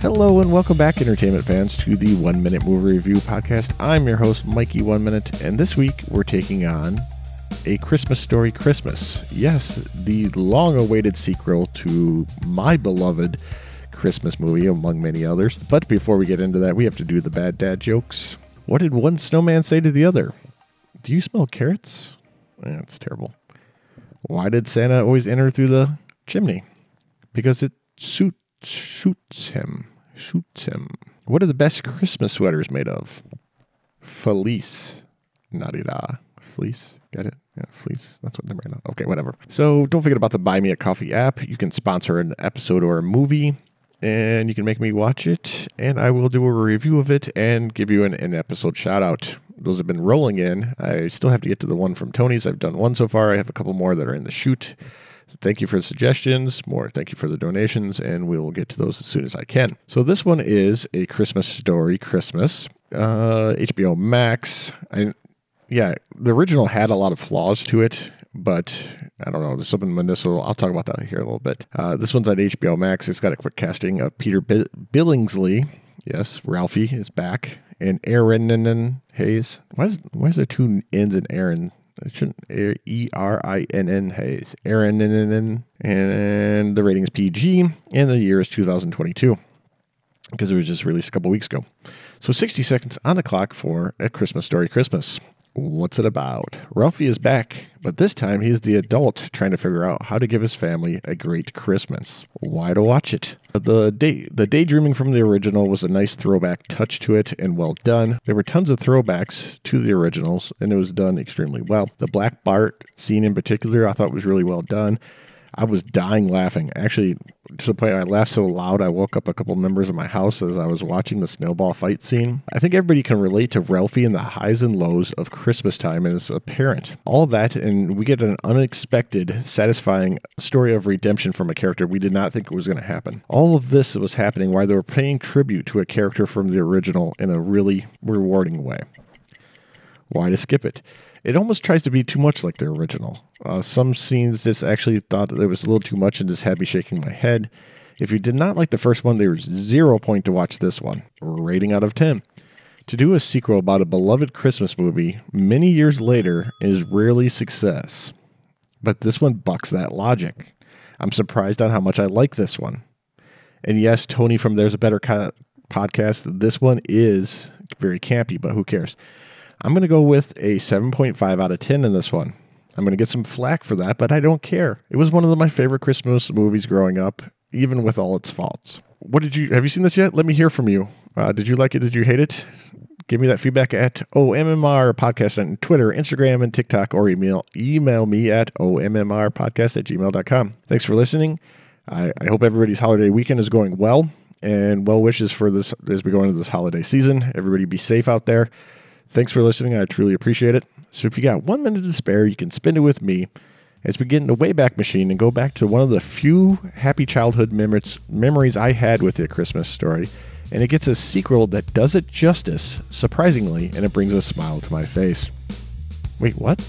Hello and welcome back, entertainment fans, to the One Minute Movie Review Podcast. I'm your host, Mikey One Minute, and this week we're taking on A Christmas Story Christmas. Yes, the long awaited sequel to my beloved Christmas movie, among many others. But before we get into that, we have to do the bad dad jokes. What did one snowman say to the other? Do you smell carrots? Eh, That's terrible. Why did Santa always enter through the chimney? Because it suit, shoots him. Shoots him. What are the best Christmas sweaters made of? Fleece. Navidad. Fleece. Get it? Yeah, fleece. That's what they're made of. Okay, whatever. So don't forget about the Buy Me a Coffee app. You can sponsor an episode or a movie and you can make me watch it, and I will do a review of it and give you an, an episode shout out. Those have been rolling in. I still have to get to the one from Tony's. I've done one so far. I have a couple more that are in the chute. Thank you for the suggestions. More, thank you for the donations, and we will get to those as soon as I can. So this one is a Christmas story, Christmas, uh, HBO Max. I, yeah, the original had a lot of flaws to it, but I don't know. There's something medicinal. I'll talk about that here a little bit. Uh, this one's on HBO Max. It's got a quick casting of Peter B- Billingsley. Yes, Ralphie is back, and Erinn and Hayes. Why is why is there two N's in Aaron? It shouldn't E R I N N Hayes. Aaron and the rating is PG, and the year is 2022 because it was just released a couple weeks ago. So 60 seconds on the clock for A Christmas Story Christmas. What's it about? Ralphie is back, but this time he's the adult trying to figure out how to give his family a great Christmas. Why to watch it? The day the daydreaming from the original was a nice throwback touch to it and well done. There were tons of throwbacks to the originals and it was done extremely well. The Black Bart scene in particular I thought was really well done. I was dying laughing. Actually, to the point I laughed so loud I woke up a couple members of my house as I was watching the snowball fight scene. I think everybody can relate to Ralphie and the highs and lows of Christmas time as a parent. All that, and we get an unexpected, satisfying story of redemption from a character we did not think was going to happen. All of this was happening while they were paying tribute to a character from the original in a really rewarding way. Why to skip it? It almost tries to be too much like the original. Uh, some scenes just actually thought that it was a little too much and just had me shaking my head. If you did not like the first one, there's zero point to watch this one. Rating out of 10. To do a sequel about a beloved Christmas movie many years later is rarely success. But this one bucks that logic. I'm surprised on how much I like this one. And yes, Tony from There's a Better Co- podcast, this one is very campy, but who cares? I'm going to go with a 7.5 out of 10 in this one. I'm going to get some flack for that, but I don't care. It was one of my favorite Christmas movies growing up, even with all its faults. What did you have you seen this yet? Let me hear from you. Uh, did you like it? Did you hate it? Give me that feedback at OMMR podcast on Twitter, Instagram, and TikTok, or email email me at OMMRpodcast at gmail.com. Thanks for listening. I, I hope everybody's holiday weekend is going well and well wishes for this as we go into this holiday season. Everybody be safe out there. Thanks for listening. I truly appreciate it. So if you got one minute to spare, you can spend it with me as we get in the Wayback Machine and go back to one of the few happy childhood memories, memories I had with the Christmas story. And it gets a sequel that does it justice, surprisingly, and it brings a smile to my face. Wait, what?